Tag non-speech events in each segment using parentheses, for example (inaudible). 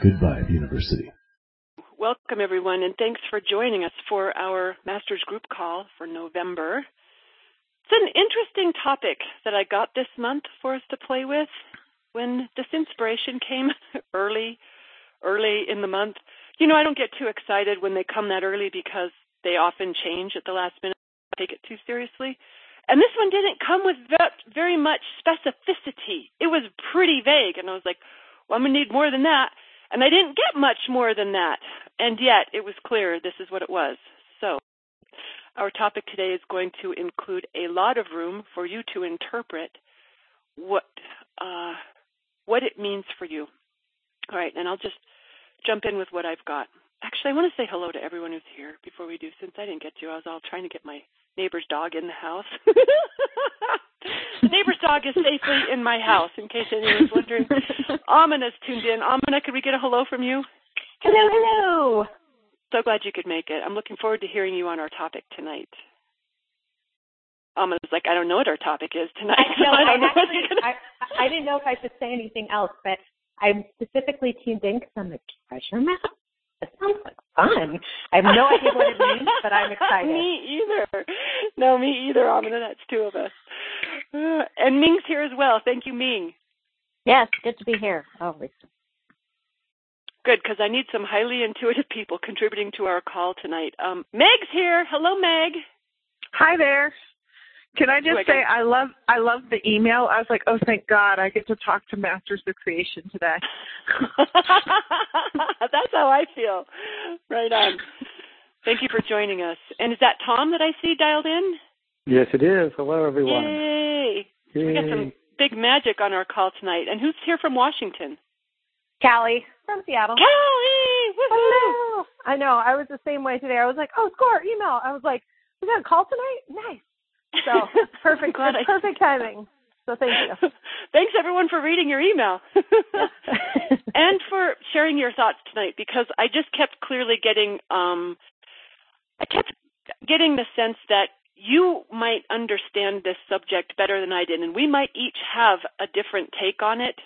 Goodbye, University. Welcome, everyone, and thanks for joining us for our Masters Group call for November. It's an interesting topic that I got this month for us to play with. When this inspiration came (laughs) early, early in the month, you know, I don't get too excited when they come that early because they often change at the last minute. I take it too seriously. And this one didn't come with very much specificity. It was pretty vague, and I was like, well, I'm going to need more than that. And I didn't get much more than that. And yet it was clear this is what it was. So our topic today is going to include a lot of room for you to interpret what uh, what it means for you. All right, and I'll just jump in with what I've got. Actually, I want to say hello to everyone who's here before we do, since I didn't get to. I was all trying to get my neighbor's dog in the house. (laughs) the neighbor's dog is safely in my house, in case anyone's wondering. (laughs) Amina's tuned in. Amina, could we get a hello from you? Hello, hello. So glad you could make it. I'm looking forward to hearing you on our topic tonight. Amina's like, I don't know what our topic is tonight. I, no, (laughs) I, don't know actually, gonna... I, I didn't know if I should say anything else, but I'm specifically tuned in because I'm a treasure map. It sounds like fun. I have no idea what it means, but I'm (laughs) excited. me either. No, me either, Amina. That's two of us. Uh, (sighs) and Ming's here as well. Thank you, Ming. Yes, good to be here. Always. Good, because I need some highly intuitive people contributing to our call tonight. Um, Meg's here. Hello, Meg. Hi there. Can I just say I love I love the email. I was like, oh thank God I get to talk to Masters of Creation today. (laughs) That's how I feel. Right on. Thank you for joining us. And is that Tom that I see dialed in? Yes, it is. Hello, everyone. Yay! Yay. We got some big magic on our call tonight. And who's here from Washington? Callie from Seattle. Callie! Hello! I know. I was the same way today. I was like, oh, score email. I was like, we got a call tonight? Nice. So (laughs) perfect, perfect timing. So thank you. (laughs) Thanks everyone for reading your email (laughs) and for sharing your thoughts tonight because I just kept clearly getting um, I kept getting the sense that you might understand this subject better than I did and we might each have a different take on it.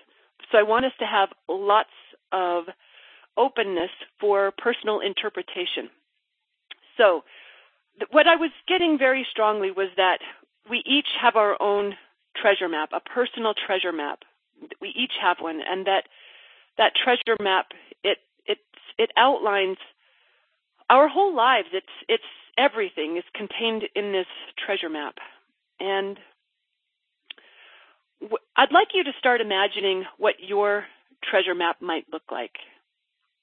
So I want us to have lots of openness for personal interpretation. So what I was getting very strongly was that we each have our own treasure map, a personal treasure map. We each have one, and that that treasure map it it it outlines our whole lives. It's it's everything is contained in this treasure map, and I'd like you to start imagining what your treasure map might look like,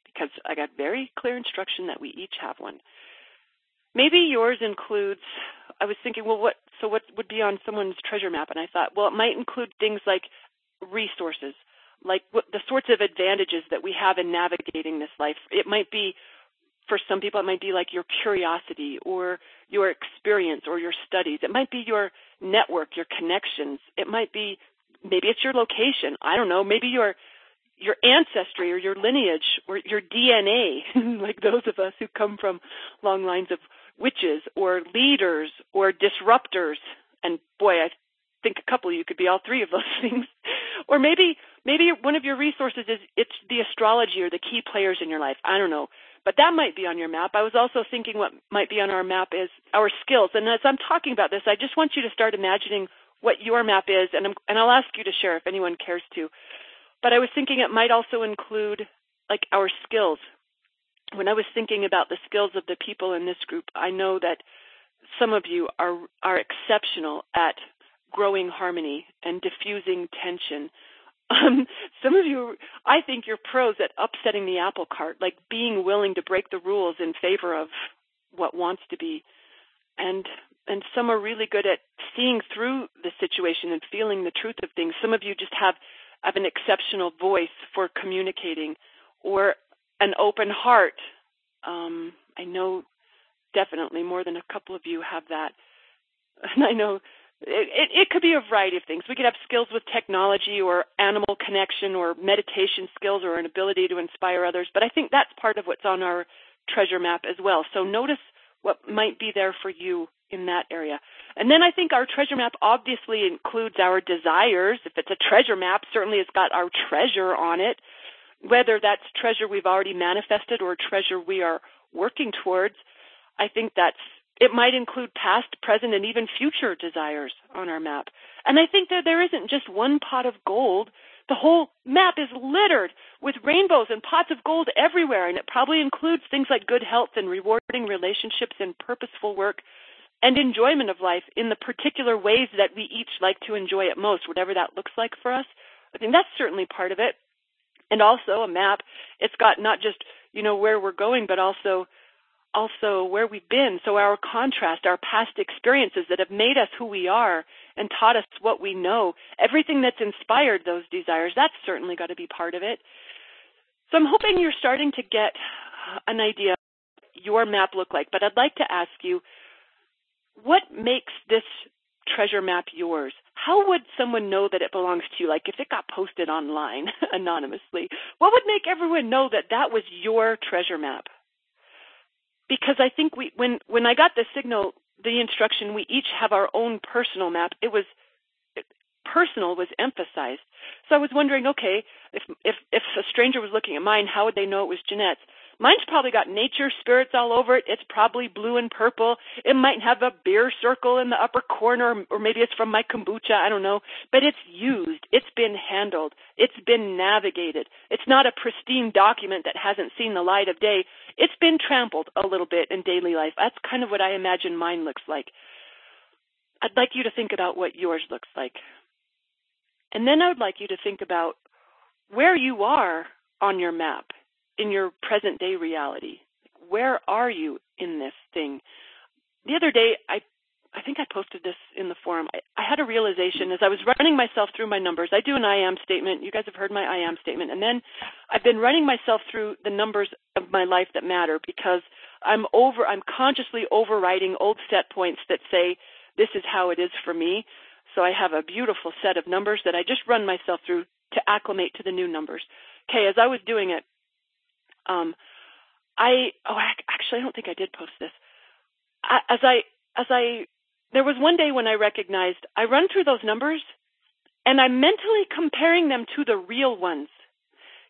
because I got very clear instruction that we each have one. Maybe yours includes. I was thinking, well, what? So what would be on someone's treasure map? And I thought, well, it might include things like resources, like what, the sorts of advantages that we have in navigating this life. It might be, for some people, it might be like your curiosity or your experience or your studies. It might be your network, your connections. It might be, maybe it's your location. I don't know. Maybe your your ancestry or your lineage or your DNA, (laughs) like those of us who come from long lines of witches or leaders or disruptors. And boy, I think a couple you could be all three of those (laughs) things. or maybe maybe one of your resources is it's the astrology or the key players in your life. I don't know. But that might be on your map. I was also thinking what might be on our map is our skills. And as I'm talking about this, I just want you to start imagining what your map is, and, I'm, and I'll ask you to share if anyone cares to. But I was thinking it might also include like our skills, when I was thinking about the skills of the people in this group, I know that some of you are are exceptional at growing harmony and diffusing tension. (laughs) Um, some of you, I think you're pros at upsetting the apple cart, like being willing to break the rules in favor of what wants to be. And and some are really good at seeing through the situation and feeling the truth of things. Some of you just have have an exceptional voice for communicating or an open heart. Um, I know definitely more than a couple of you have that. (laughs) And I know it, it, it could be a variety of things. We could have skills with technology or animal connection or meditation skills or an ability to inspire others. But I think that's part of what's on our treasure map as well. So notice what might be there for you in that area. And then I think our treasure map obviously includes our desires. If it's a treasure map, certainly it's got our treasure on it. Whether that's treasure we've already manifested or treasure we are working towards, I think that's it might include past, present, and even future desires on our map. And I think that there isn't just one pot of gold. The whole map is littered with rainbows and pots of gold everywhere, and it probably includes things like good health and rewarding relationships and purposeful work and enjoyment of life in the particular ways that we each like to enjoy it most, whatever that looks like for us. I think that's certainly part of it. And also a map, it's got not just, you know, where we're going, but also also where we've been. So our contrast, our past experiences that have made us who we are and taught us what we know, everything that's inspired those desires, that's certainly got to be part of it. So I'm hoping you're starting to get an idea your map look like, but I'd like to ask you, what makes this treasure map yours? How would someone know that it belongs to you? Like if it got posted online (laughs) anonymously, what would make everyone know that that was your treasure map? Because I think we, when when I got the signal, the instruction, we each have our own personal map. It was personal was emphasized. So I was wondering, okay, if if if a stranger was looking at mine, how would they know it was Jeanette's? Mine's probably got nature spirits all over it. It's probably blue and purple. It might have a beer circle in the upper corner, or maybe it's from my kombucha. I don't know. But it's used. It's been handled. It's been navigated. It's not a pristine document that hasn't seen the light of day. It's been trampled a little bit in daily life. That's kind of what I imagine mine looks like. I'd like you to think about what yours looks like. And then I would like you to think about where you are on your map in your present day reality. Where are you in this thing? The other day, I I think I posted this in the forum. I, I had a realization as I was running myself through my numbers. I do an I am statement. You guys have heard my I am statement. And then I've been running myself through the numbers of my life that matter because I'm over, I'm consciously overriding old set points that say this is how it is for me. So I have a beautiful set of numbers that I just run myself through to acclimate to the new numbers. Okay, as I was doing it, um, I oh actually I don't think I did post this. I, as I as I there was one day when I recognized I run through those numbers and I'm mentally comparing them to the real ones.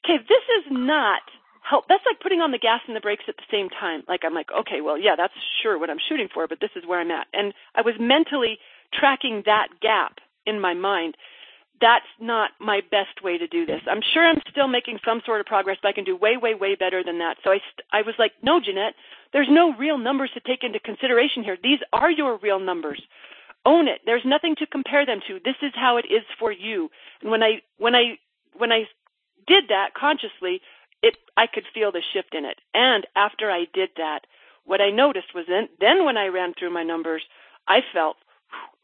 Okay, this is not help. That's like putting on the gas and the brakes at the same time. Like I'm like, okay, well, yeah, that's sure what I'm shooting for, but this is where I'm at. And I was mentally tracking that gap in my mind that's not my best way to do this. I'm sure I'm still making some sort of progress, but I can do way, way, way better than that. So I, st- I was like, no, Jeanette, there's no real numbers to take into consideration here. These are your real numbers. Own it. There's nothing to compare them to. This is how it is for you. And when I, when I, when I did that consciously, it, I could feel the shift in it. And after I did that, what I noticed was then, then when I ran through my numbers, I felt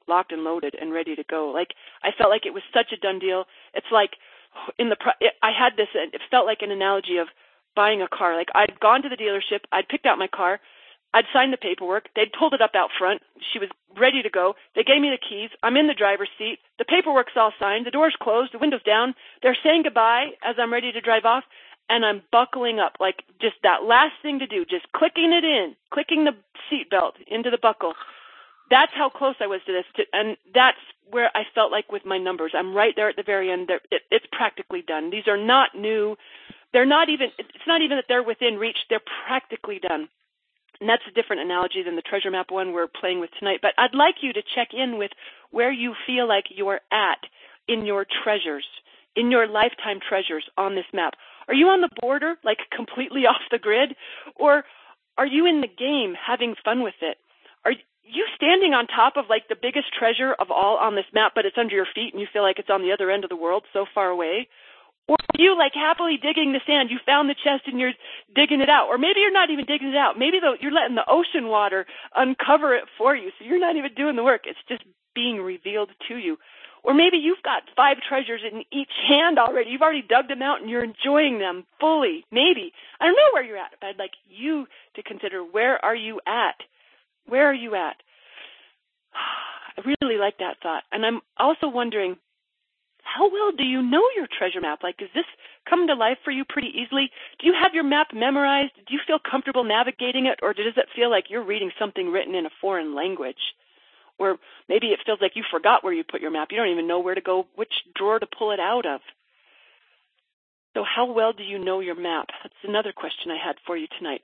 locked and loaded and ready to go. Like I felt like it was such a done deal. It's like in the I had this. It felt like an analogy of buying a car. Like I'd gone to the dealership, I'd picked out my car, I'd signed the paperwork, they'd pulled it up out front. She was ready to go. They gave me the keys. I'm in the driver's seat. The paperwork's all signed. The door's closed. The window's down. They're saying goodbye as I'm ready to drive off. And I'm buckling up, like just that last thing to do, just clicking it in, clicking the seat belt into the buckle that's how close I was to this, to, and that's where I felt like with my numbers. I'm right there at the very end. It, it's practically done. These are not new. They're not even. It's not even that they're within reach. They're practically done. And that's a different analogy than the treasure map one we're playing with tonight. But I'd like you to check in with where you feel like you're at in your treasures, in your lifetime treasures on this map. Are you on the border, like completely (laughs) off the grid? Or are you in the game having fun with it? Are you standing on top of like the biggest treasure of all on this map, but it's under your feet and you feel like it's on the other end of the world so far away? Or are you like happily digging the sand? You found the chest and you're digging it out. Or maybe you're not even digging it out. Maybe the, you're letting the ocean water uncover it for you. So you're not even doing the work. It's just being revealed to you. Or maybe you've got five treasures in each hand already. You've already dug them out and you're enjoying them fully. Maybe. I don't know where you're at, but I'd like you to consider where are you at? Where are you at? (sighs) I really like that thought. And I'm also wondering, how well do you know your treasure map? Like, does this come to life for you pretty easily? Do you have your map memorized? Do you feel comfortable navigating it? Or does it feel like you're reading something written in a foreign language? Or maybe it feels like you forgot where you put your map. You don't even know where to go, which drawer to pull it out of. So, how well do you know your map? That's another question I had for you tonight.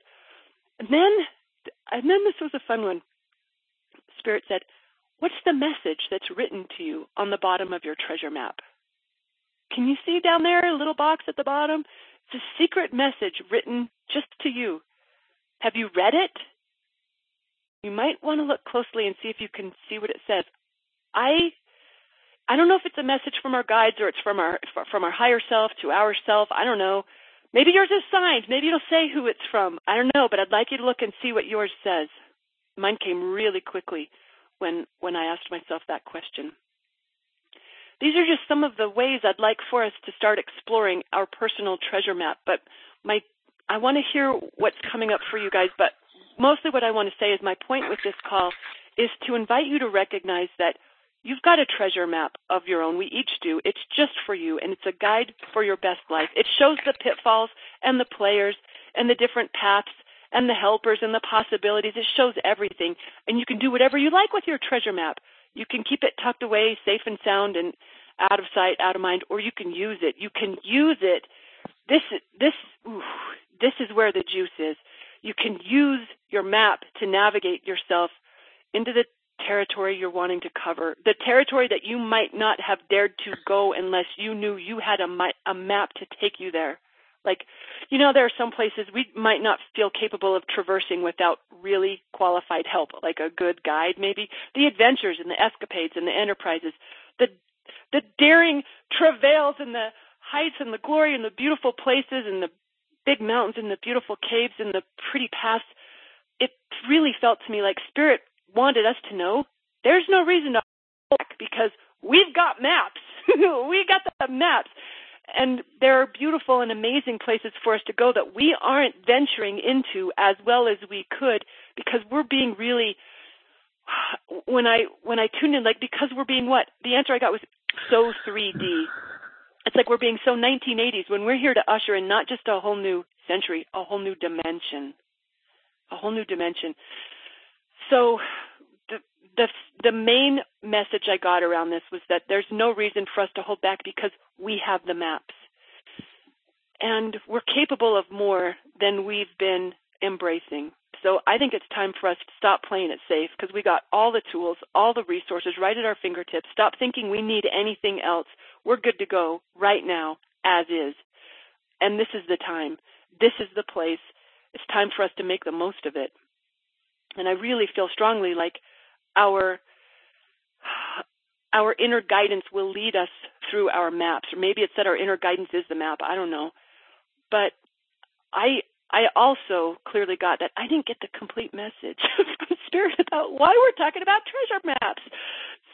And then, and then this was a fun one. Spirit said, What's the message that's written to you on the bottom of your treasure map? Can you see down there a little box at the bottom? It's a secret message written just to you. Have you read it? You might want to look closely and see if you can see what it says. I I don't know if it's a message from our guides or it's from our from our higher self to our self. I don't know. Maybe yours is signed. Maybe it'll say who it's from. I don't know, but I'd like you to look and see what yours says. Mine came really quickly when when I asked myself that question. These are just some of the ways I'd like for us to start exploring our personal treasure map, but my I want to hear what's coming up for you guys, but mostly what I want to say is my point with this call is to invite you to recognize that you've got a treasure map of your own. We each do. It's just for you, and it's a guide for your best life. It shows the pitfalls and the players and the different paths and the helpers and the possibilities. It shows everything. And you can do whatever you like with your treasure map. You can keep it tucked away, safe and sound, and out of sight, out of mind, or you can use it. You can use it. This, this, this is where the juice is. You can use your map to navigate yourself into the territory you're wanting to cover, the territory that you might not have dared to go unless you knew you had a, a map to take you there. Like, you know, there are some places we might not feel capable of traversing without really qualified help, like a good guide, maybe. The adventures and the escapades and the enterprises, the the daring travails and the heights and the glory and the beautiful places and the big mountains and the beautiful caves and the pretty paths. It really felt to me like Spirit wanted us to know there's no reason to back because we've got maps. (laughs) we got the maps and there are beautiful and amazing places for us to go that we aren't venturing into as well as we could because we're being really (sighs) when I when I tuned in like because we're being what the answer I got was so 3D. It's like we're being so 1980s when we're here to usher in not just a whole new century, a whole new dimension, a whole new dimension. So the the the main message I got around this was that there's no reason for us to hold back because we have the maps. And we're capable of more than we've been embracing. So I think it's time for us to stop playing it safe because we got all the tools, all the resources right at our fingertips. Stop thinking we need anything else. We're good to go right now as is. And this is the time. This is the place. It's time for us to make the most of it. And I really feel strongly like our our inner guidance will lead us through our maps, or maybe it's that our inner guidance is the map. I don't know, but I I also clearly got that I didn't get the complete message (laughs) from the Spirit about why we're talking about treasure maps.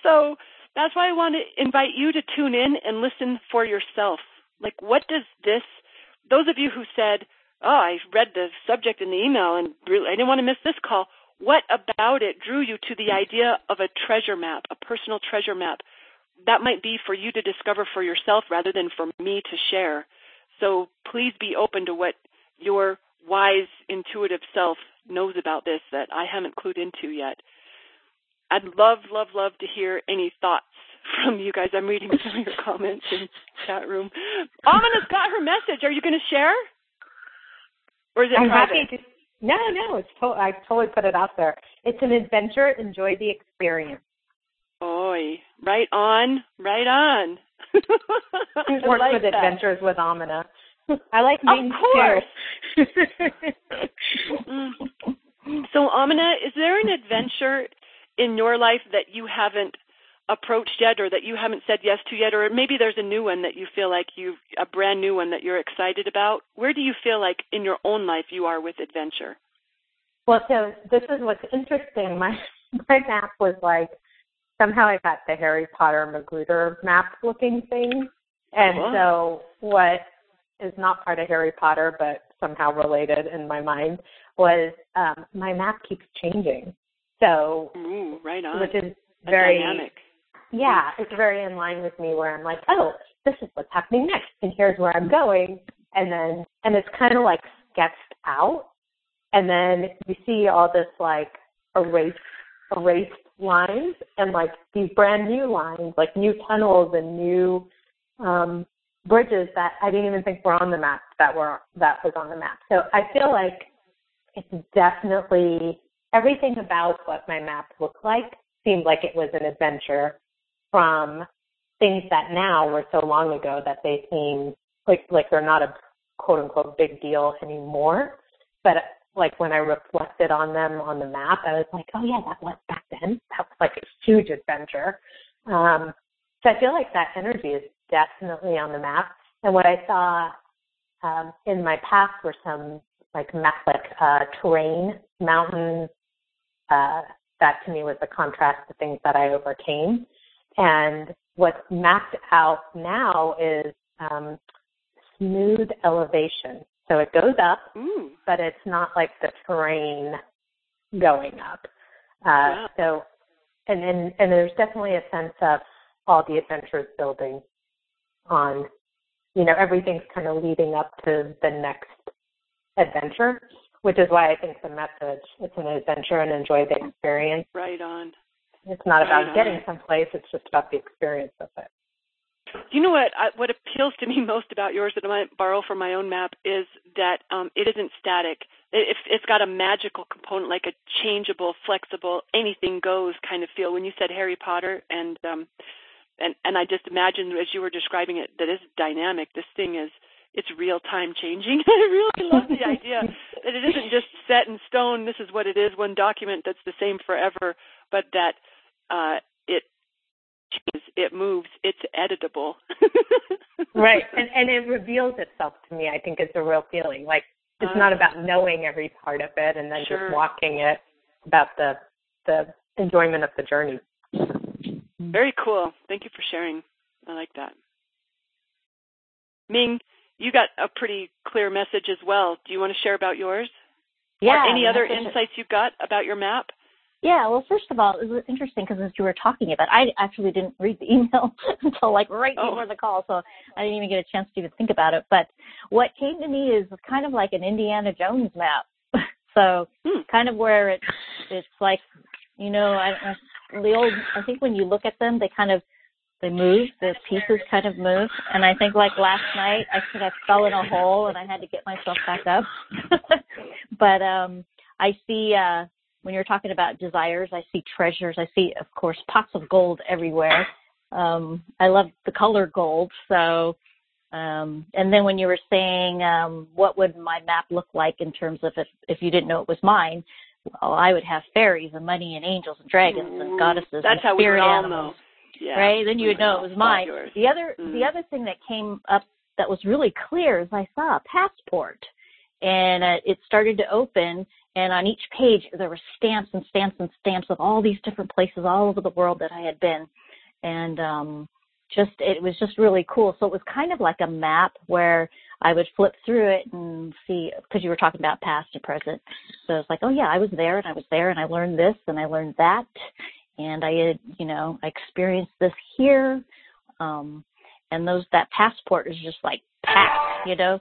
So that's why I want to invite you to tune in and listen for yourself. Like, what does this? Those of you who said, "Oh, I read the subject in the email and really, I didn't want to miss this call." What about it drew you to the idea of a treasure map, a personal treasure map? That might be for you to discover for yourself rather than for me to share. So please be open to what your wise, intuitive self knows about this that I haven't clued into yet. I'd love, love, love to hear any thoughts from you guys. I'm reading some of your (laughs) comments in chat room. Amina's got her message. Are you going to share? Or is it I'm private? happy to no, no, it's to- I totally put it out there. It's an adventure. Enjoy the experience. Oi, right on, right on. (laughs) Work like with that. adventures with Amina. (laughs) I like Of course. (laughs) So, Amina, is there an adventure in your life that you haven't approached yet, or that you haven't said yes to yet, or maybe there's a new one that you feel like you a brand new one that you're excited about? Where do you feel like in your own life you are with adventure? well, so this is what's interesting. My (laughs) my map was like somehow I got the Harry Potter Marauders map looking thing. And Wow. so what is not part of Harry Potter but somehow related in my mind was um my map keeps changing. So Ooh, right on. which is very dynamic. Yeah, it's very in line with me where I'm like, oh, this is what's happening next, and here's where I'm going, and then and it's kind of like sketched out, and then you see all this like erased erased lines and like these brand new lines, like new tunnels and new um bridges that I didn't even think were on the map that were that was on the map. So I feel like it's definitely everything about what my map looked like seemed like it was an adventure from things that now were so long ago that they seem like like they're not a quote unquote big deal anymore. But like when I reflected on them on the map, I was like, oh yeah, that was back then. That was like a huge adventure. Um, so I feel like that energy is definitely on the map. And what I saw um, in my past were some like map, like uh, terrain, mountains. Uh, that to me was a contrast to things that I overcame. And what's mapped out now is um, smooth elevation. So it goes up, Ooh. but it's not like the terrain going up. Uh. So, and, and and there's definitely a sense of all the adventures building on, you know, everything's kind of leading up to the next adventure, which is why I think the message it's an adventure and enjoy the experience. Right on. It's not about getting someplace; it's just about the experience of it. You know what? I, what appeals to me (laughs) most about yours that I might borrow from my own map is that um, it isn't static. It, it's- it's got a magical component, like a changeable, flexible, anything goes kind of feel. When you said Harry Potter, and um, and and I just imagined as you were describing it that it's dynamic. This thing is it's real time changing. (laughs) I really love the idea (laughs) that it isn't just set in stone. This is what it is, one document that's the same forever, but that uh, it changes, it moves, it's editable. (laughs) right and and it reveals itself to me i think it's a real feeling like it's not Ah. about knowing every part of it and then Sure. just walking it about the the enjoyment of the journey Very cool. Thank you for sharing. I like that. Ming, you got a pretty clear message as well. Do you want to share about yours? Yeah. Or any other insights you got about your map? Yeah, well, first of all, it was interesting because as you were talking about, I actually didn't read the (laughs) email until like right Oh. before the call, so I didn't even get a chance to even think about it. But what came to me is kind of like an Indiana Jones map. (laughs) so Hmm. kind of where it it's like, you know, I don't the old. I think when you look at them, they kind of they move. The pieces kind of move, and I think like last night, I could have fell in a hole and I had to get myself back up. (laughs) but um I see. uh when you're talking about desires, I see treasures. I see, of course, pots of gold everywhere. Um, I love the color gold. So, um, and then when you were saying, um, what would my map look like in terms of if, if you didn't know it was mine? Well, I would have fairies and money and angels and dragons and Ooh, goddesses That's and how we would spirit all animals know. Yeah. right? Then you would know it was mine. Yours. The other Mhm. the other thing that came up that was really clear is I saw a passport, and uh, it started to open, and on each page there were stamps and stamps and stamps of all these different places all over the world that I had been, and um, just it was just really cool. So it was kind of like a map where I would flip through it and see because you were talking about past and present. So it's like, oh yeah, I was there and I was there and I learned this and I learned that and I had, you know, I experienced this here. Um, and those, that passport is just like packed, you know?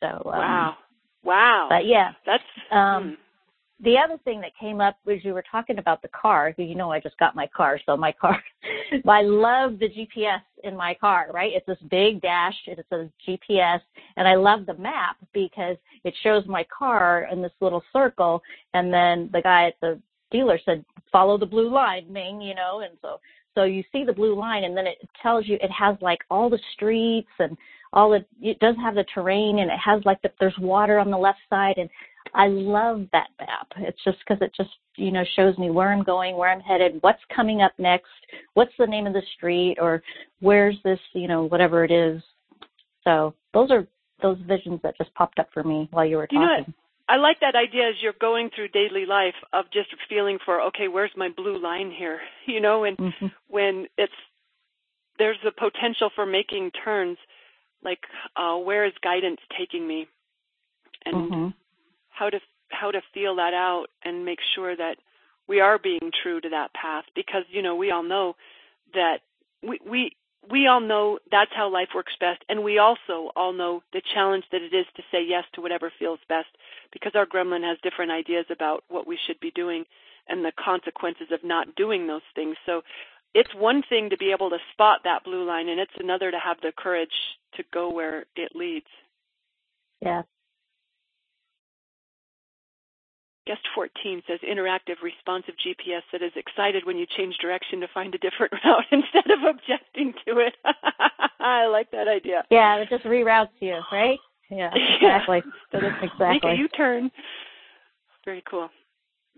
So, um, wow. Wow. but yeah, That's um, hmm. the other thing that came up was you were talking about the car. You know, I just got my car, so my car. (laughs) I love the GPS in my car. Right, it's this big dash. It's a GPS, and I love the map because it shows my car in this little circle. And then the guy at the dealer said, "Follow the blue line, Ming." You know, and so so you see the blue line, and then it tells you it has like all the streets and all the it does have the terrain, and it has like the, there's water on the left side, and I love that map. It's just because it just, you know, shows me where I'm going, where I'm headed, what's coming up next, what's the name of the street, or where's this, you know, whatever it is. So those are those visions that just popped up for me while you were You know talking. I like that idea as you're going through daily life of just feeling for okay, where's my blue line here? (laughs) You know, and mm-hmm. when it's there's a potential for making turns, like uh, where is guidance taking me, and mm-hmm. how to how to feel that out and make sure that we are being true to that path. Because you know we all know that we we we all know that's how life works best. And we also all know the challenge that it is to say yes to whatever feels best. Because our gremlin has different ideas about what we should be doing and the consequences of not doing those things. So it's one thing to be able to spot that blue line and it's another to have the courage to go where it leads yeah Guest 14 says interactive responsive GPS that is excited when you change direction to find a different (laughs) route instead of objecting to it. (laughs) I like that idea. Yeah, it just reroutes you, right? (laughs) Yeah, exactly. Yeah. exactly. Make a U-turn. Very cool.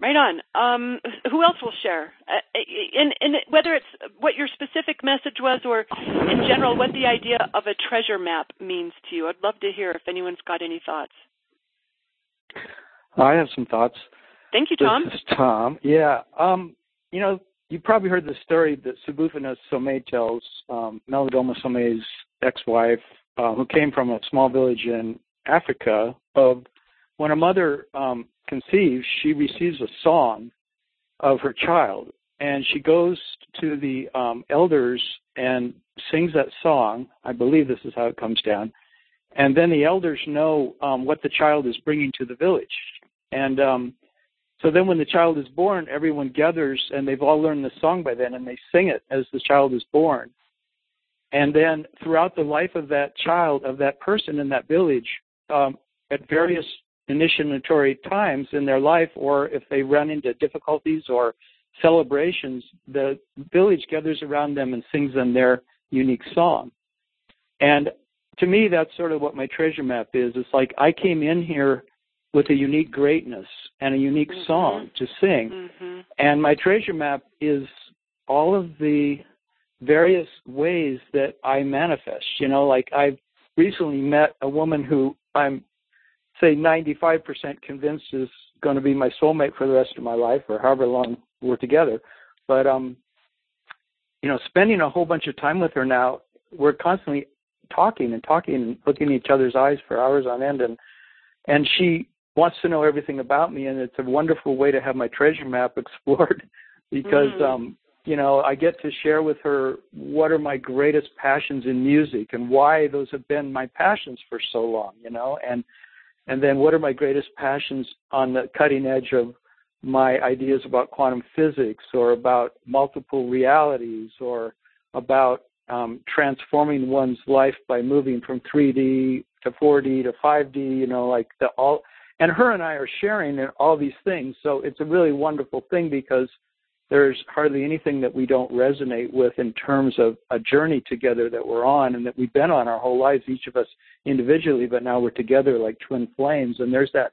Right on. Um, who else will share? Uh, and, and whether it's what your specific message was or in general what the idea of a treasure map means to you. I'd love to hear if anyone's got any thoughts. I have some thoughts. Thank you, Tom. This is Tom. Yeah. Um, you know, you probably heard the story that Sobonfu Somé tells, um, Malidoma Somé's ex-wife, uh, who came from a small village in Africa, of when a mother um, conceives, she receives a song of her child, and she goes to the um, elders and sings that song. I believe this is how it comes down. And then the elders know um, what the child is bringing to the village. And um, so then when the child is born, everyone gathers and they've all learned the song by then and they sing it as the child is born. And then throughout the life of that child, of that person in that village, um, at various initiatory times in their life, or if they run into difficulties or celebrations, the village gathers around them and sings them their unique song. And to me, that's sort of what my treasure map is. It's like I came in here with a unique greatness and a unique mm-hmm. song to sing. Mm-hmm. And my treasure map is all of the various ways that I manifest. You know, like I've recently met a woman who I'm say 95% convinced is going to be my soulmate for the rest of my life or however long we're together. But um you know, spending a whole bunch of time with her now, we're constantly talking and talking and looking in each other's eyes for hours on end and and she wants to know everything about me, and it's a wonderful way to have my treasure map (laughs) explored because mm. um, you know I get to share with her what are my greatest passions in music and why those have been my passions for so long, you know, and and then what are my greatest passions on the cutting edge of my ideas about quantum physics or about multiple realities or about um, transforming one's life by moving from 3D to 4D to 5D, you know, like the all and her and I are sharing all these things. So it's a really wonderful thing because there's hardly anything that we don't resonate with in terms of a journey together that we're on and that we've been on our whole lives, each of us individually, but now we're together like twin flames. And there's that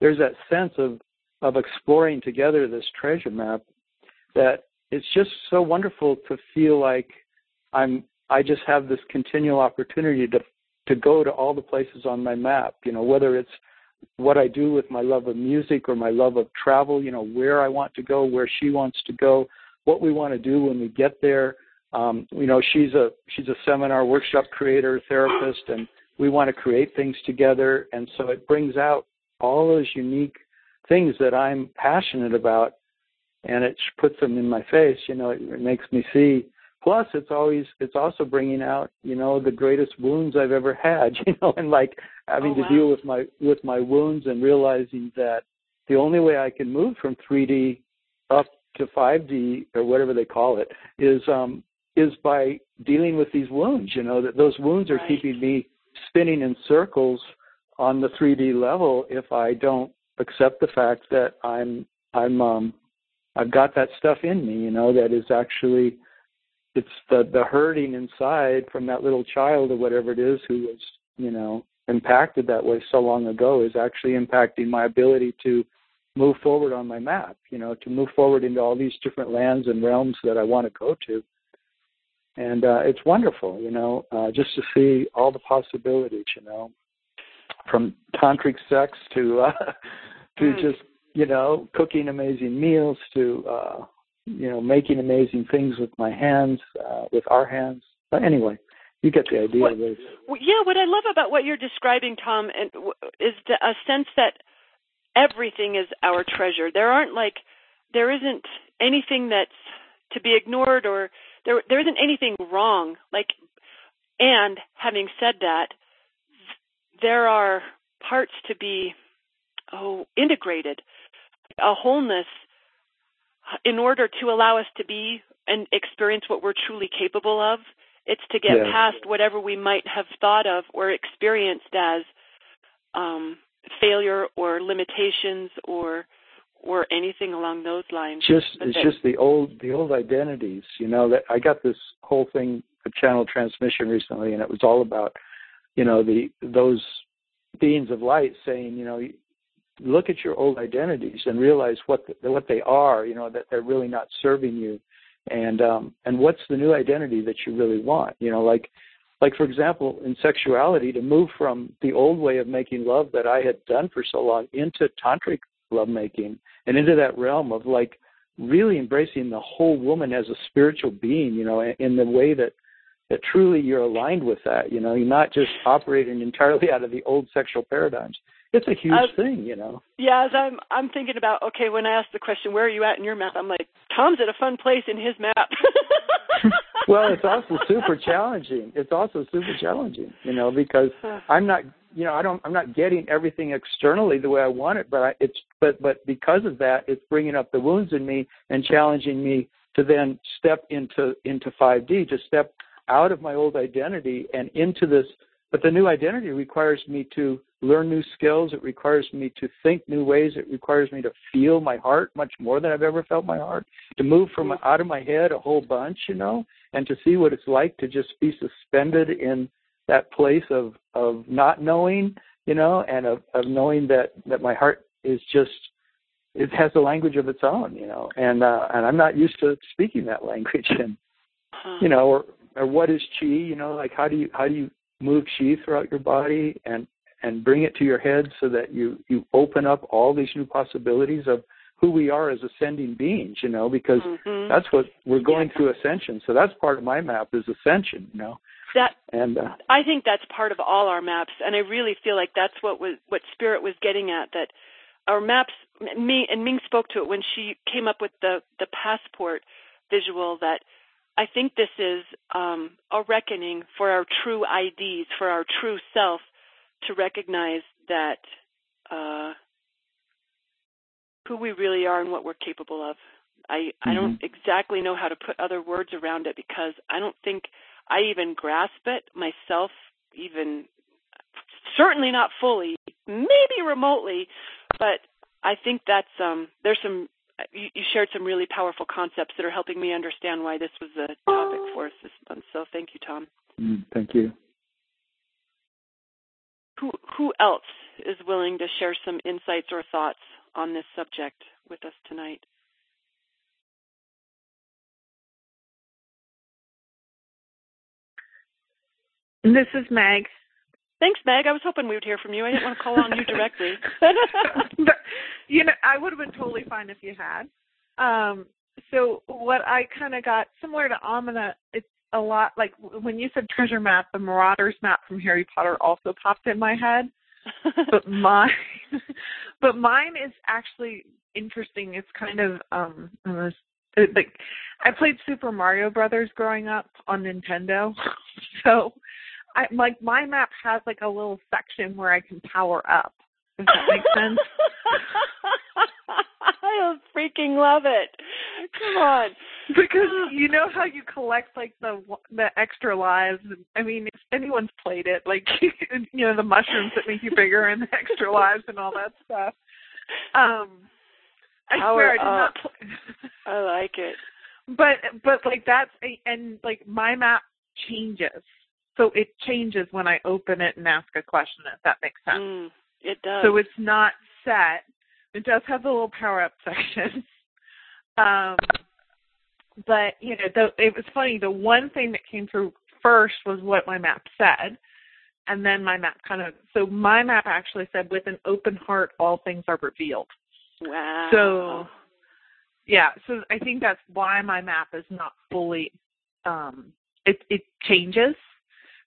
there's that sense of of exploring together this treasure map that it's just so wonderful to feel like I'm I just have this continual opportunity to to go to all the places on my map, you know, whether it's what I do with my love of music or my love of travel, you know, where I want to go, where she wants to go, what we want to do when we get there. Um, you know, she's a she's a seminar workshop creator, therapist, and we want to create things together. And so it brings out all those unique things that I'm passionate about, and it puts them in my face. You know, it, it makes me see plus it's always it's also bringing out you know the greatest wounds i've ever had (laughs) you know and like having oh, wow. to deal with my with my wounds and realizing that the only way i can move from 3d up to 5d or whatever they call it is um is by dealing with these wounds you know that those wounds are right. keeping me spinning in circles on the 3d level if i don't accept the fact that i'm i'm um i've got that stuff in me you know that is actually it's the the hurting inside from that little child or whatever it is who was you know impacted that way so long ago is actually impacting my ability to move forward on my map you know to move forward into all these different lands and realms that i want to go to and uh it's wonderful you know uh just to see all the possibilities you know from tantric sex to uh, (laughs) to Mm. just you know cooking amazing meals to uh, you know making amazing things with my hands, uh, with our hands. But anyway, you get the idea What- of it. Well, yeah, what I love about what you're describing, Tom, and is the, a sense that everything is our treasure. There aren't like there isn't anything that's to be ignored or there there isn't anything wrong. Like and having said that, there are parts to be oh integrated, a wholeness in order to allow us to be and experience what we're truly capable of. It's to get Yeah. past whatever we might have thought of or experienced as um, failure or limitations or or anything along those lines. just it's just the old the old identities you know that i got this whole thing a channel transmission recently and it was all about you know the those beings of light saying you know look at your old identities and realize what the, what they are you know that they're really not serving you and um and what's the new identity that you really want you know like like for example in sexuality to move from the old way of making love that i had done for so long into tantric lovemaking and into that realm of like really embracing the whole woman as a spiritual being, you know, in the way that that truly you're aligned with that, you know, you're not just operating entirely out of the old sexual paradigms. It's a huge Uh, thing, you know. Yeah, as I'm I'm thinking about okay, when I ask the question, where are you at in your map? I'm like, Tom's at a fun place in his map. (laughs) well, it's also (laughs) super challenging. It's also super challenging, you know, because I'm not, you know, I don't, I'm not getting everything externally the way I want it, but I, it's, but, but because of that, it's bringing up the wounds in me and challenging me to then step into into 5D, to step out of my old identity and into this. But the new identity requires me to learn new skills. It requires me to think new ways. It requires me to feel my heart much more than I've ever felt my heart. To move from out of my head a whole bunch, you know, and to see what it's like to just be suspended in that place of of not knowing, you know, and of, of knowing that that my heart is just it has a language of its own, you know, and uh, and I'm not used to speaking that (laughs) language, and you know, or or what is chi, you know, like how do you how do you move chi throughout your body and and bring it to your head so that you you open up all these new possibilities of who we are as ascending beings, you know, because Mhm. that's what we're going through ascension. So that's part of my map is ascension, you know. that And uh, I think that's part of all our maps, and I really feel like that's what was what Spirit was getting at. That our maps, me and Ming spoke to it when she came up with the the passport visual. That I think this is um, a reckoning for our true IDs, for our true self, to recognize that uh, who we really are and what we're capable of. I I don't exactly know how to put other words around it because I don't think I even grasp it myself, even certainly not fully, maybe remotely, but I think that's um there's some you, you shared some really powerful concepts that are helping me understand why this was a topic for us this month. So thank you, Tom. mm, thank you. Who who else is willing to share some insights or thoughts on this subject with us tonight? This is Meg. Thanks, Meg. I was hoping we would hear from you. I didn't want to call on you directly. but (laughs) (laughs) you know, I would have been totally fine if you had. Um, so what I kind of got similar to Amina, it's a lot like when you said treasure map, the Marauders map from Harry Potter also popped in my head. But (laughs) mine, (laughs) but mine is actually interesting. It's kind of um, it like I played Super Mario Brothers growing up on Nintendo, (laughs) so I like my map has like a little section where I can power up. Does that make sense? I freaking love it. Come on. (laughs) because you know how you collect like the the extra lives. I mean, if anyone's played it, like (laughs) you know the mushrooms that make you bigger and the extra lives and all that stuff. Um, I Power swear I did not. Play, (laughs) I like it. but but like that's a, and like my map changes, so it changes when I open it and ask a question. If that makes sense. Mm, it does. So it's not set. It does have the little power up (laughs) section. Um, but you know, the, it was funny. The one thing that came through first was what my map said, and then my map kind of so my map actually said with an open heart all things are revealed. Wow. So yeah, so I think that's why my map is not fully um it it changes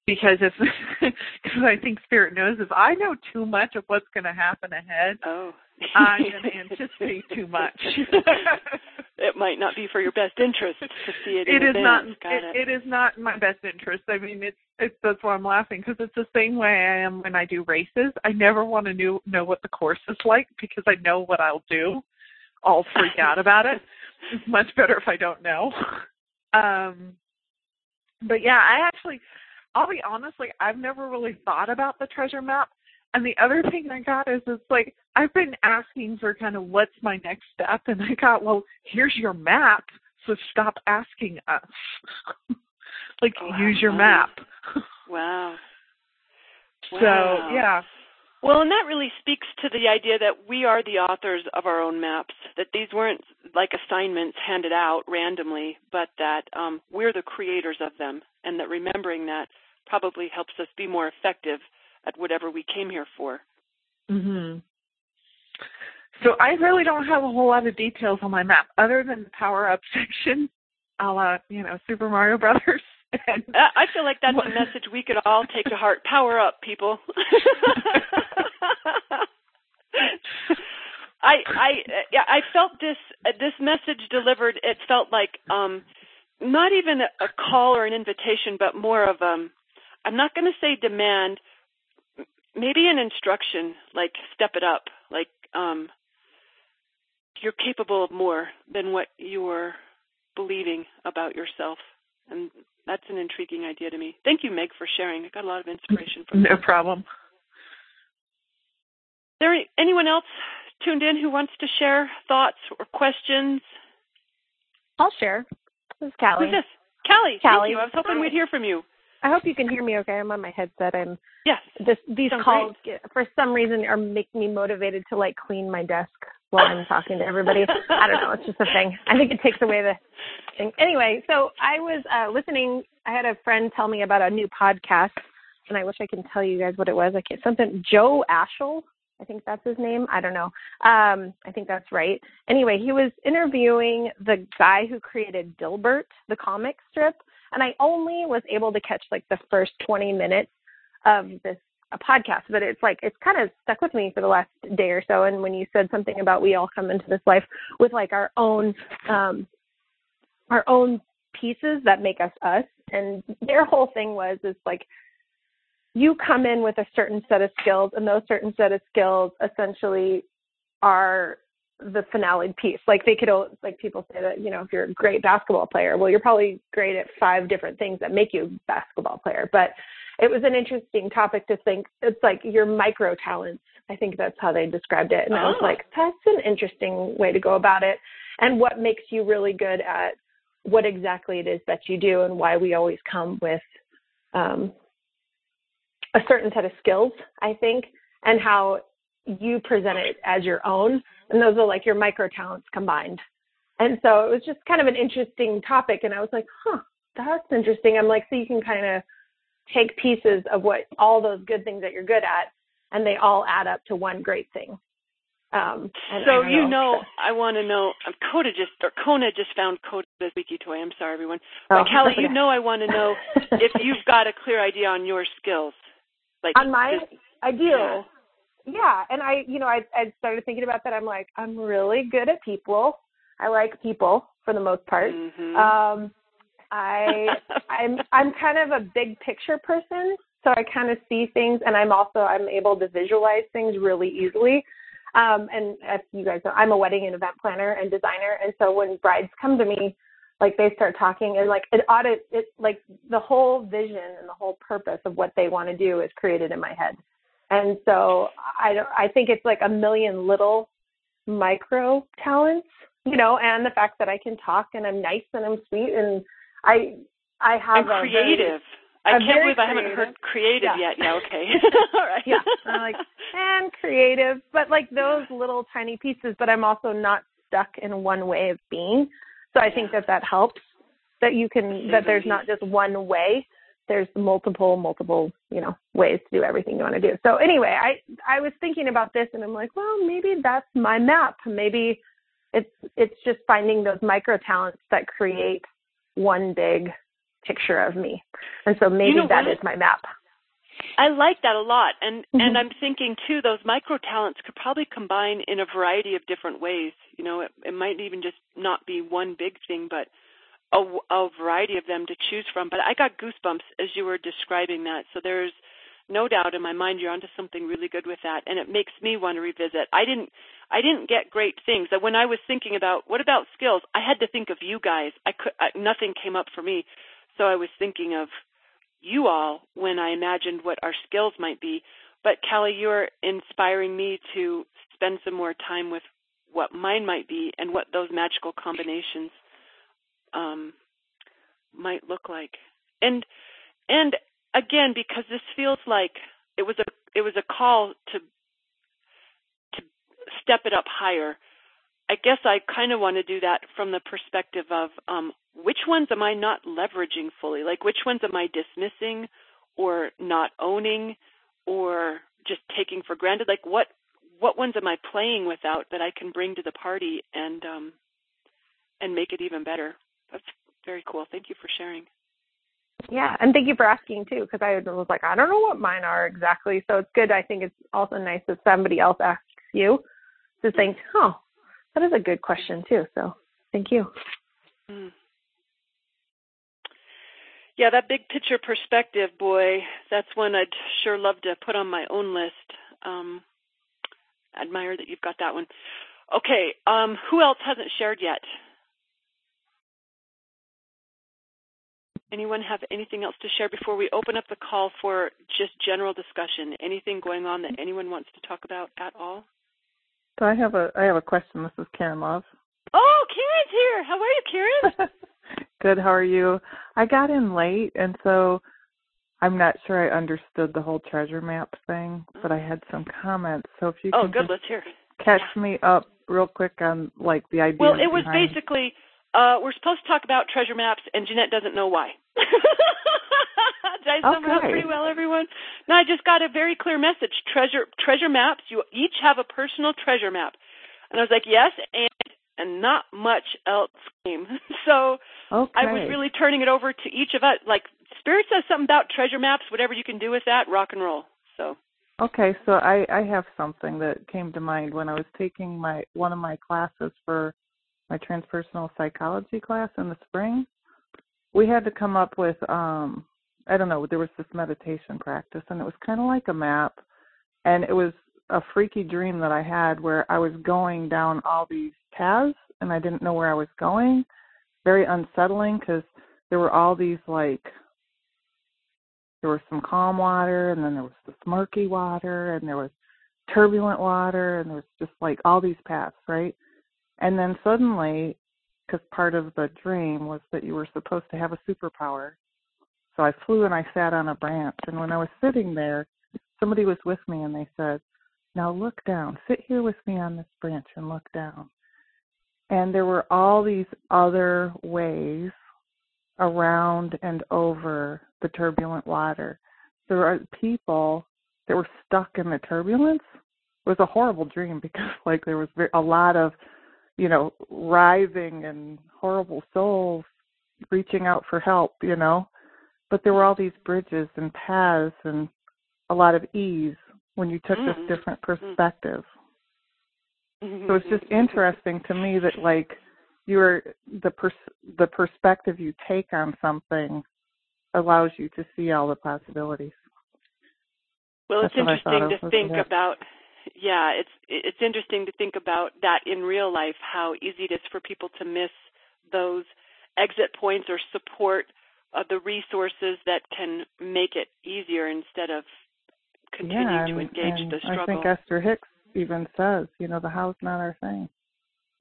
because if because (laughs) I think spirit knows if I know too much of what's going to happen ahead, oh. I'm going to anticipate too much. (laughs) it might not be for your best interest to see it. It is not. It, it, it is not my best interest. I mean, it's it's that's why I'm laughing because it's the same way I am when I do races. I never want to know know what the course is like because I know what I'll do. I'll freak out about it. It's much better if I don't know. Um, but yeah, I actually, I'll be honest, like I've never really thought about the treasure map. And the other thing I got is it's like I've been asking for kind of what's my next step, and I got well, here's your map, so stop asking us. (laughs) like oh, use your map. (laughs) wow. So yeah. Well, and that really speaks to the idea that we are the authors of our own maps, that these weren't like assignments handed out randomly, but that um, we're the creators of them, and that remembering that probably helps us be more effective at whatever we came here for. Mhm. So I really don't have a whole lot of details on my map other than the power up (laughs) section, a la, you know, Super Mario Brothers. (laughs) And I feel like that's a message we could all take to heart. Power up, people. (laughs) I I yeah, I felt this this message delivered. It felt like um not even a call or an invitation, but more of um I'm not going to say demand, maybe an instruction, like step it up, like um you're capable of more than what you're believing about yourself. And that's an intriguing idea to me. Thank you, Meg, for sharing. I got a lot of inspiration from No that. problem. Is there anyone else tuned in who wants to share thoughts or questions? I'll share. This is Callie. Who's this? Callie. Callie. Thank you. I was hoping Hi. we'd hear from you. I hope you can hear me okay. I'm on my headset. I'm Yes. this these Sounds calls get, for some reason are making me motivated to like clean my desk while I'm talking to everybody. I don't know, it's just a thing. I think it takes away the thing. Anyway, so I was uh listening I had a friend tell me about a new podcast and I wish I can tell you guys what it was. I can't something Joe Ashel. I think that's his name. I don't know. Um, I think that's right. Anyway, he was interviewing the guy who created Dilbert, the comic strip, and I only was able to catch like the first 20 minutes of this a podcast, but it's like it's kind of stuck with me for the last day or so. And when you said something about we all come into this life with like our own um our own pieces that make us us, and their whole thing was is like you come in with a certain set of skills, and those certain set of skills essentially are the finale piece. Like they could, like people say that, you know, if you're a great basketball player, well, you're probably great at five different things that make you a basketball player. But it was an interesting topic to think. It's like your micro talents. I think that's how they described it. And I was Oh. like, that's an interesting way to go about it. And what makes you really good at what exactly it is that you do and why we always come with um, a certain set of skills, I think, and how you present it as your own. And those are like your micro talents combined. And so it was just kind of an interesting topic. And I was like, huh, that's interesting. I'm like, so you can kind of take pieces of what all those good things that you're good at, and they all add up to one great thing. Um, So don't you know, I want to know. Um, Coda just or Kona just found Coda's wiki toy. I'm sorry, everyone. Oh, But Callie, that's you know, I want to know (laughs) if you've got a clear idea on your skills. Like on my just- I do. yeah. Yeah. and I, you know, I, I started thinking about that. I'm like, I'm really good at people. I like people for the most part. Mhm. Um, I, (laughs) I'm, I'm kind of a big picture person, so I kind of see things, and I'm also I'm able to visualize things really easily. Um, and as you guys know, I'm a wedding and event planner and designer, and so when brides come to me, like they start talking and like it audit it like the whole vision and the whole purpose of what they want to do is created in my head. And so I don't I think it's like a million little micro talents, you know, and the fact that I can talk and I'm nice and I'm sweet and I I have and a creative. I I'm can't very believe I haven't heard creative Yeah. yet. Yeah, okay. (laughs) All right. yeah, I'm like and creative, but like those little tiny pieces. But I'm also not stuck in one way of being. So I think that that helps. That you can that there's mm-hmm. not just one way there's multiple multiple you know ways to do everything you want to do so anyway i i was thinking about this and i'm like well maybe that's my map maybe it's it's just finding those micro talents that create one big picture of me and so maybe you know that is my map I like that a lot, and Mhm. and I'm thinking too. Those micro talents could probably combine in a variety of different ways. You know, it, it might even just not be one big thing, but a, a variety of them to choose from. But I got goosebumps as you were describing that. So there's no doubt in my mind you're onto something really good with that, and it makes me want to revisit. I didn't I didn't get great things. When I was thinking about what about skills, I had to think of you guys. I could I, nothing came up for me, so I was thinking of you all when I imagined what our skills might be. But Kelly, you're inspiring me to spend some more time with what mine might be and what those magical combinations um, might look like. And and again, because this feels like it was a it was a call to to step it up higher. I guess I kind of want to do that from the perspective of um, which ones am I not leveraging fully? Like which ones am I dismissing or not owning or just taking for granted? Like what what ones am I playing without that I can bring to the party and um, and make it even better? That's very cool. Thank you for sharing. Yeah, and thank you for asking too, because I was like, I don't know what mine are exactly. So it's good. I think it's also nice that somebody else asks you to think, oh, that is a good question too. So thank you. Mm. Yeah, that big picture perspective, boy, that's one I'd sure love to put on my own list. Um, admire that you've got that one. Okay, um, who else hasn't shared yet? Anyone have anything else to share before we open up the call for just general discussion? Anything going on that anyone wants to talk about at all? So I have a I have a question. This is Karen Love. Oh, Karen's here. How are you, Karen? (laughs) Good. How are you? I got in late, and so I'm not sure I understood the whole treasure map thing, but I had some comments. So if you oh, can good. Let's hear. catch me up real quick on like the idea. Well, it was behind- basically uh, we're supposed to talk about treasure maps, and Jeanette doesn't know why. (laughs) Did I sum it up pretty well, everyone? No, I just got a very clear message. Treasure treasure maps. You each have a personal treasure map, and I was like, yes, and and not much else came. (laughs) So okay. I was really turning it over to each of us. Like Spirit says something about treasure maps. Whatever you can do with that, rock and roll. So Okay, so I I have something that came to mind when I was taking my one of my classes for my transpersonal psychology class in the spring. We had to come up with um I don't know, there was this meditation practice and it was kind of like a map and it was a freaky dream that I had where I was going down all these paths and I didn't know where I was going. Very unsettling cuz there were all these like there was some calm water and then there was this murky water and there was turbulent water and there was just like all these paths right and then suddenly because part of the dream was that you were supposed to have a superpower so i flew and i sat on a branch and when i was sitting there somebody was with me and they said now look down sit here with me on this branch and look down and there were all these other ways around and over the turbulent water. There were people that were stuck in the turbulence. It was a horrible dream because (laughs) like there was a lot of, you know, writhing and horrible souls reaching out for help, you know. But there were all these bridges and paths and a lot of ease when you took Mm. this different perspective. So it's just interesting to me that like your the pers- the perspective you take on something allows you to see all the possibilities. Well, it's That's what I thought interesting to think about. Yeah, it's it's interesting to think about that in real life. How easy it is for people to miss those exit points or support uh, the resources that can make it easier instead of continue yeah, to engage and the struggle. I think Esther Hicks even says, you know, the how's not our thing.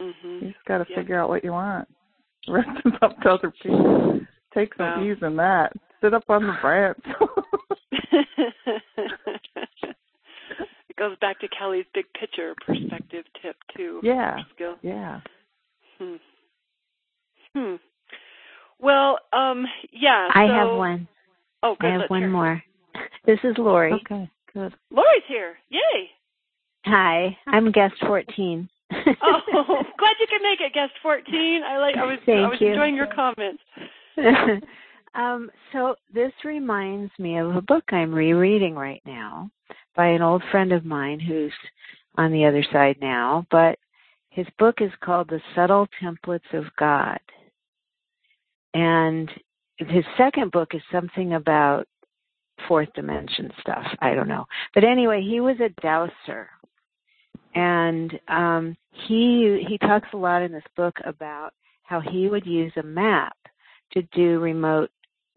hmm You just got to Yeah. figure out what you want. The (laughs) rest is up to other people. Take some Wow. ease in that. Sit up on the (laughs) branch. (laughs) it goes back to Kelly's big picture perspective tip too. yeah, Skill. yeah. Hmm. Hmm. Well, um, yeah. I so- have one. Oh, good. I have Let's one hear. more. (laughs) This is Lori. Okay, good. Lori's here. Yay! Hi, I'm guest 14. (laughs) oh, (laughs) glad you could make it, guest 14. I like. I was. Thank I was you. enjoying your comments. um, so this reminds me of a book I'm rereading right now by an old friend of mine who's on the other side now, but his book is called The Subtle Templates of God. And his second book is something about fourth dimension stuff. I don't know. But anyway, he was a dowser. And um he he talks a lot in this book about how he would use a map to do remote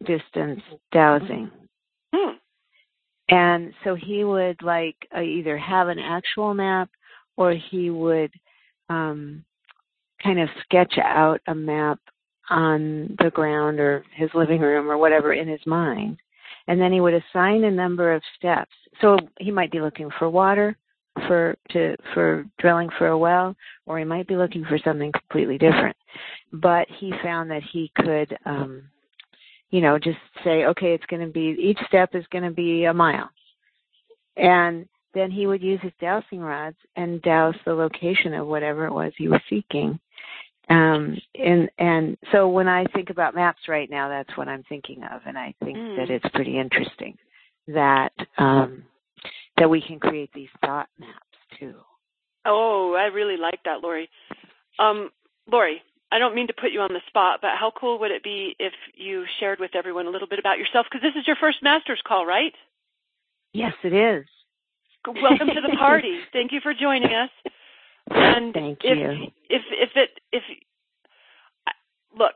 distance dowsing. Hmm. And so he would like uh, either have an actual map or he would um kind of sketch out a map on the ground or his living room or whatever in his mind. And then he would assign a number of steps. So he might be looking for water for to for drilling for a well or he might be looking for something completely different. But he found that he could um you know just say okay it's going to be each step is going to be a mile. And then he would use his dowsing rods and dowse the location of whatever it was he was seeking. Um, and and so when I think about maps right now, that's what I'm thinking of, and I think Mm. that it's pretty interesting that um, that we can create these thought maps too. Oh, I really like that, Lori. Um, Lori, I don't mean to put you on the spot, but how cool would it be if you shared with everyone a little bit about yourself? Because this is your first master's call, right? Yes, it is. Welcome to the party. (laughs) Thank you for joining us. And Thank if, you. If if it if look,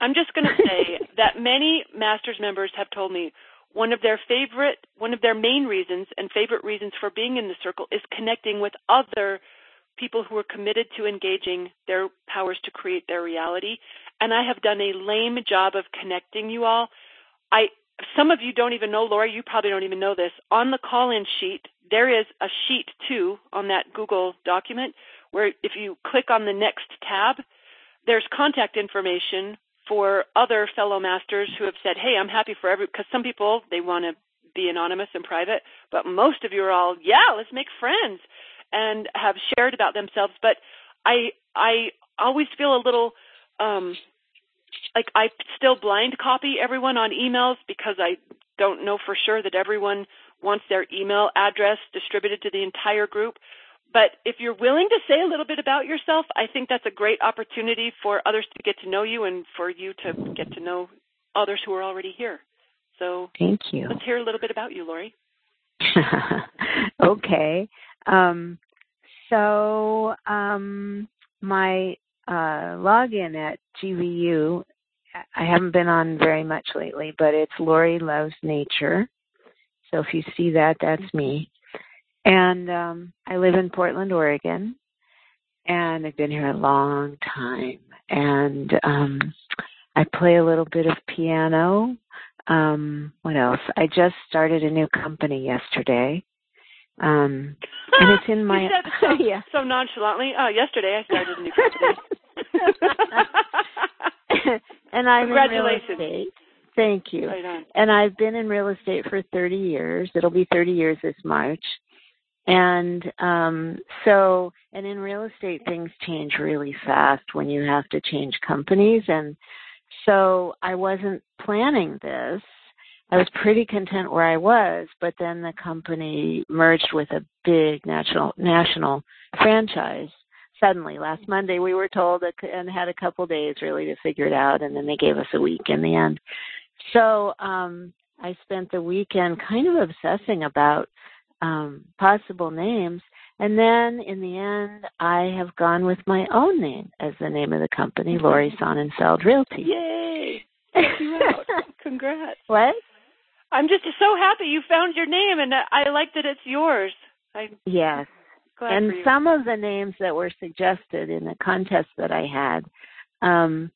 I'm just going to say (laughs) that many masters members have told me one of their favorite one of their main reasons and favorite reasons for being in the circle is connecting with other people who are committed to engaging their powers to create their reality. And I have done a lame job of connecting you all. I some of you don't even know, Laura, you probably don't even know this. On the call in sheet, there is a sheet too on that Google document where if you click on the next tab, there's contact information for other fellow masters who have said, "Hey, I'm happy for every." Because some people they want to be anonymous and private, but most of you are all, "Yeah, let's make friends," and have shared about themselves. But I I always feel a little um, like I still blind copy everyone on emails because I don't know for sure that everyone wants their email address distributed to the entire group. But if you're willing to say a little bit about yourself, I think that's a great opportunity for others to get to know you and for you to get to know others who are already here. So Thank you. let's hear a little bit about you, Lori. (laughs) okay. Um, so um, my uh, login at GVU, I haven't been on very much lately, but it's Lori Loves Nature. So if you see that, that's me. And um, I live in Portland, Oregon, and I've been here a long time. And um, I play a little bit of piano. Um, what else? I just started a new company yesterday. Um, and it's in (laughs) my so, (laughs) yeah. so nonchalantly. Oh, yesterday I started a new company. and I'm in real Congratulations. estate. Thank you. right. And I've been in real estate for 30 years. It'll be 30 years this March. And um so and in real estate things change really fast when you have to change companies and so I wasn't planning this. I was pretty content where I was, but then the company merged with a big national national franchise. Suddenly, last Monday, we were told and had a couple days really to figure it out, and then they gave us a week in the end. So um, I spent the weekend kind of obsessing about um, possible names, and then in the end, I have gone with my own name as the name of the company, Lori Sonnenfeld Realty. Yay! (laughs) Out. Congrats. what? I'm just so happy you found your name, and I like that it's yours. I'm Yes. and some of the names that were suggested in the contest that I had um,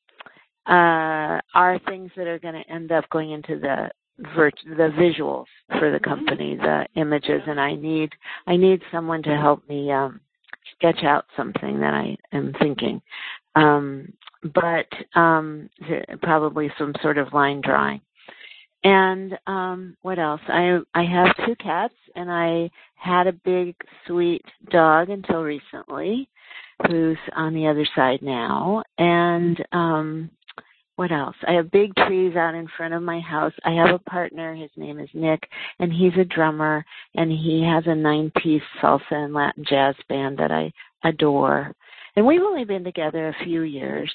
uh, are things that are going to end up going into the virt- the visuals for the company, the images, and I need I need someone to help me um, sketch out something that I am thinking. Um, but um, probably some sort of line drawing. And um what else? I I have two cats and I had a big sweet dog until recently who's on the other side now. And um what else? I have big trees out in front of my house. I have a partner, his name is Nick, and he's a drummer and he has a nine piece salsa and Latin jazz band that I adore. And we've only been together a few years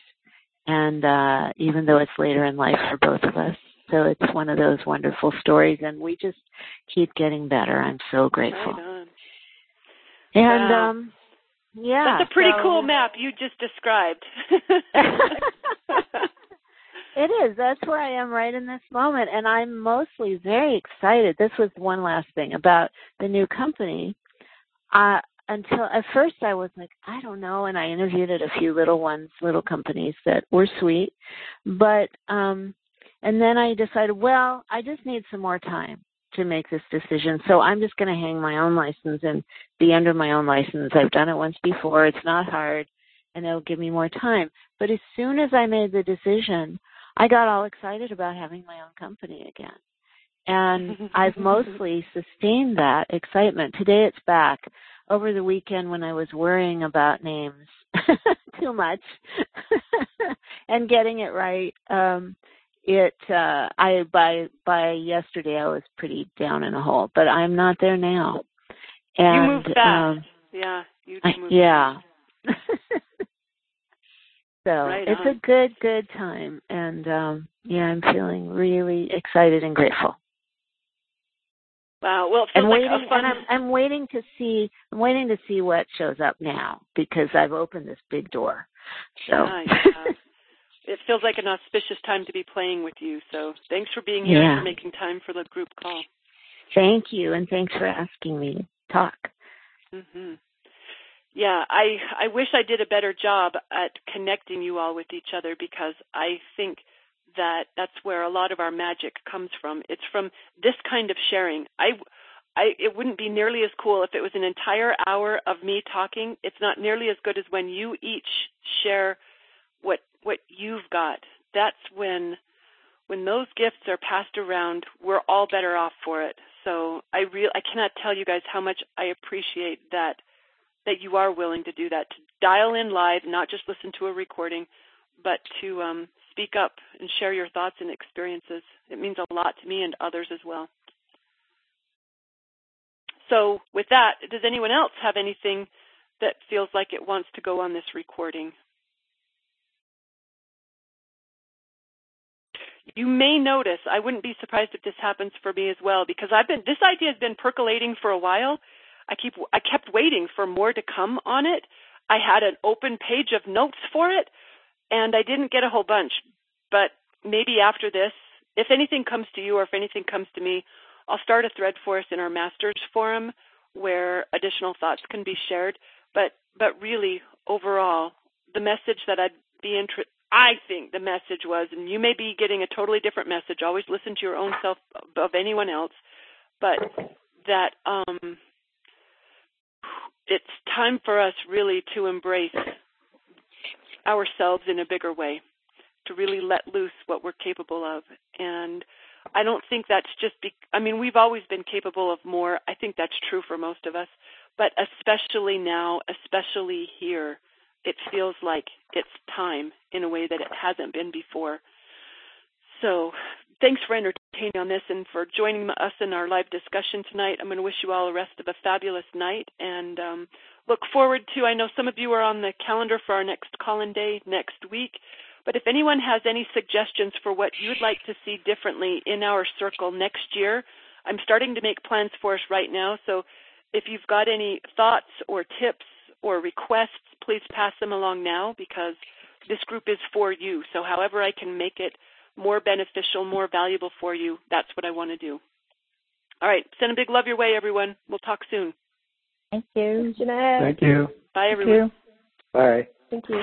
and uh even though it's later in life for both of us. So it's one of those wonderful stories and we just keep getting better. I'm so grateful. Right and Wow. um yeah. That's a pretty so- cool map you just described. (laughs) (laughs) it is. That's where I am right in this moment. And I'm mostly very excited. This was one last thing about the new company. Uh, until at first I was like, I don't know. And I interviewed at a few little ones, little companies that were sweet. But, um, and then I decided, well, I just need some more time to make this decision. So I'm just going to hang my own license and be under my own license. I've done it once before. It's not hard and it'll give me more time. But as soon as I made the decision, I got all excited about having my own company again. And (laughs) I've mostly sustained that excitement. Today it's back. Over the weekend when I was worrying about names (laughs) too much (laughs) and getting it right, um it uh I by by yesterday I was pretty down in a hole, but I'm not there now. And you moved fast. um yeah, you I, moved yeah. (laughs) so Right it's on. a good, good time, and um yeah, I'm feeling really excited and grateful. Wow. Well, And like waiting, fun. and I'm, I'm waiting to see. I'm waiting to see what shows up now because I've opened this big door. So Yeah, yeah. (laughs) It feels like an auspicious time to be playing with you. So thanks for being here Yeah. and for making time for the group call. thank you, and thanks for asking me to talk. hmm Yeah, I I wish I did a better job at connecting you all with each other because I think that that's where a lot of our magic comes from. It's from this kind of sharing. I I it wouldn't be nearly as cool if it was an entire hour of me talking. It's not nearly as good as when you each share what what you've got. That's when when those gifts are passed around, we're all better off for it. So I real I cannot tell you guys how much I appreciate that that you are willing to do that to dial in live, not just listen to a recording, but to um, speak up and share your thoughts and experiences. It means a lot to me and others as well. So, with that, does anyone else have anything that feels like it wants to go on this recording? You may notice, I wouldn't be surprised if this happens for me as well, because I've been this idea has been percolating for a while. I keep I kept waiting for more to come on it. I had an open page of notes for it, and I didn't get a whole bunch. But maybe after this, if anything comes to you or if anything comes to me, I'll start a thread for us in our masters forum where additional thoughts can be shared. But but really, overall, the message that I'd be interested. I think the message was, and you may be getting a totally different message. Always listen to your own self above anyone else, but that um, it's time for us really to embrace ourselves in a bigger way, to really let loose what we're capable of. And I don't think that's just be I mean, we've always been capable of more. I think that's true for most of us, but especially now, especially here, it feels like it's time in a way that it hasn't been before. So, thanks for entertaining on this and for joining us in our live discussion tonight. I'm going to wish you all the rest of a fabulous night and um, look forward to. I know some of you are on the calendar for our next call-in day next week. But if anyone has any suggestions for what you'd like to see differently in our circle next year, I'm starting to make plans for us right now. So if you've got any thoughts or tips or requests, please pass them along now because this group is for you. So however I can make it more beneficial, more valuable for you, that's what I want to do. All right. Send a big love your way, everyone. We'll talk soon. Thank you. Jeanette. Thank you. Bye, Thank everyone. you. Bye. Thank you.